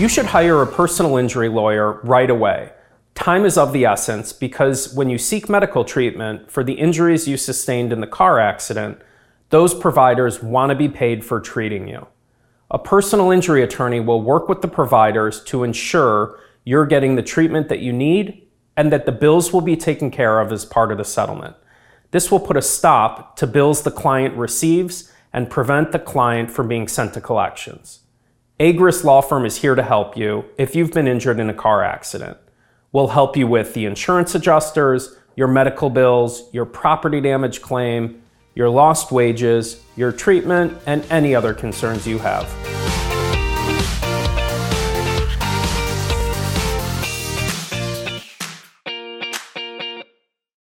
You should hire a personal injury lawyer right away. Time is of the essence because when you seek medical treatment for the injuries you sustained in the car accident, those providers want to be paid for treating you. A personal injury attorney will work with the providers to ensure you're getting the treatment that you need and that the bills will be taken care of as part of the settlement. This will put a stop to bills the client receives and prevent the client from being sent to collections. Agruss Law Firm is here to help you if you've been injured in a car accident. We'll help you with the insurance adjusters, your medical bills, your property damage claim, your lost wages, your treatment, and any other concerns you have.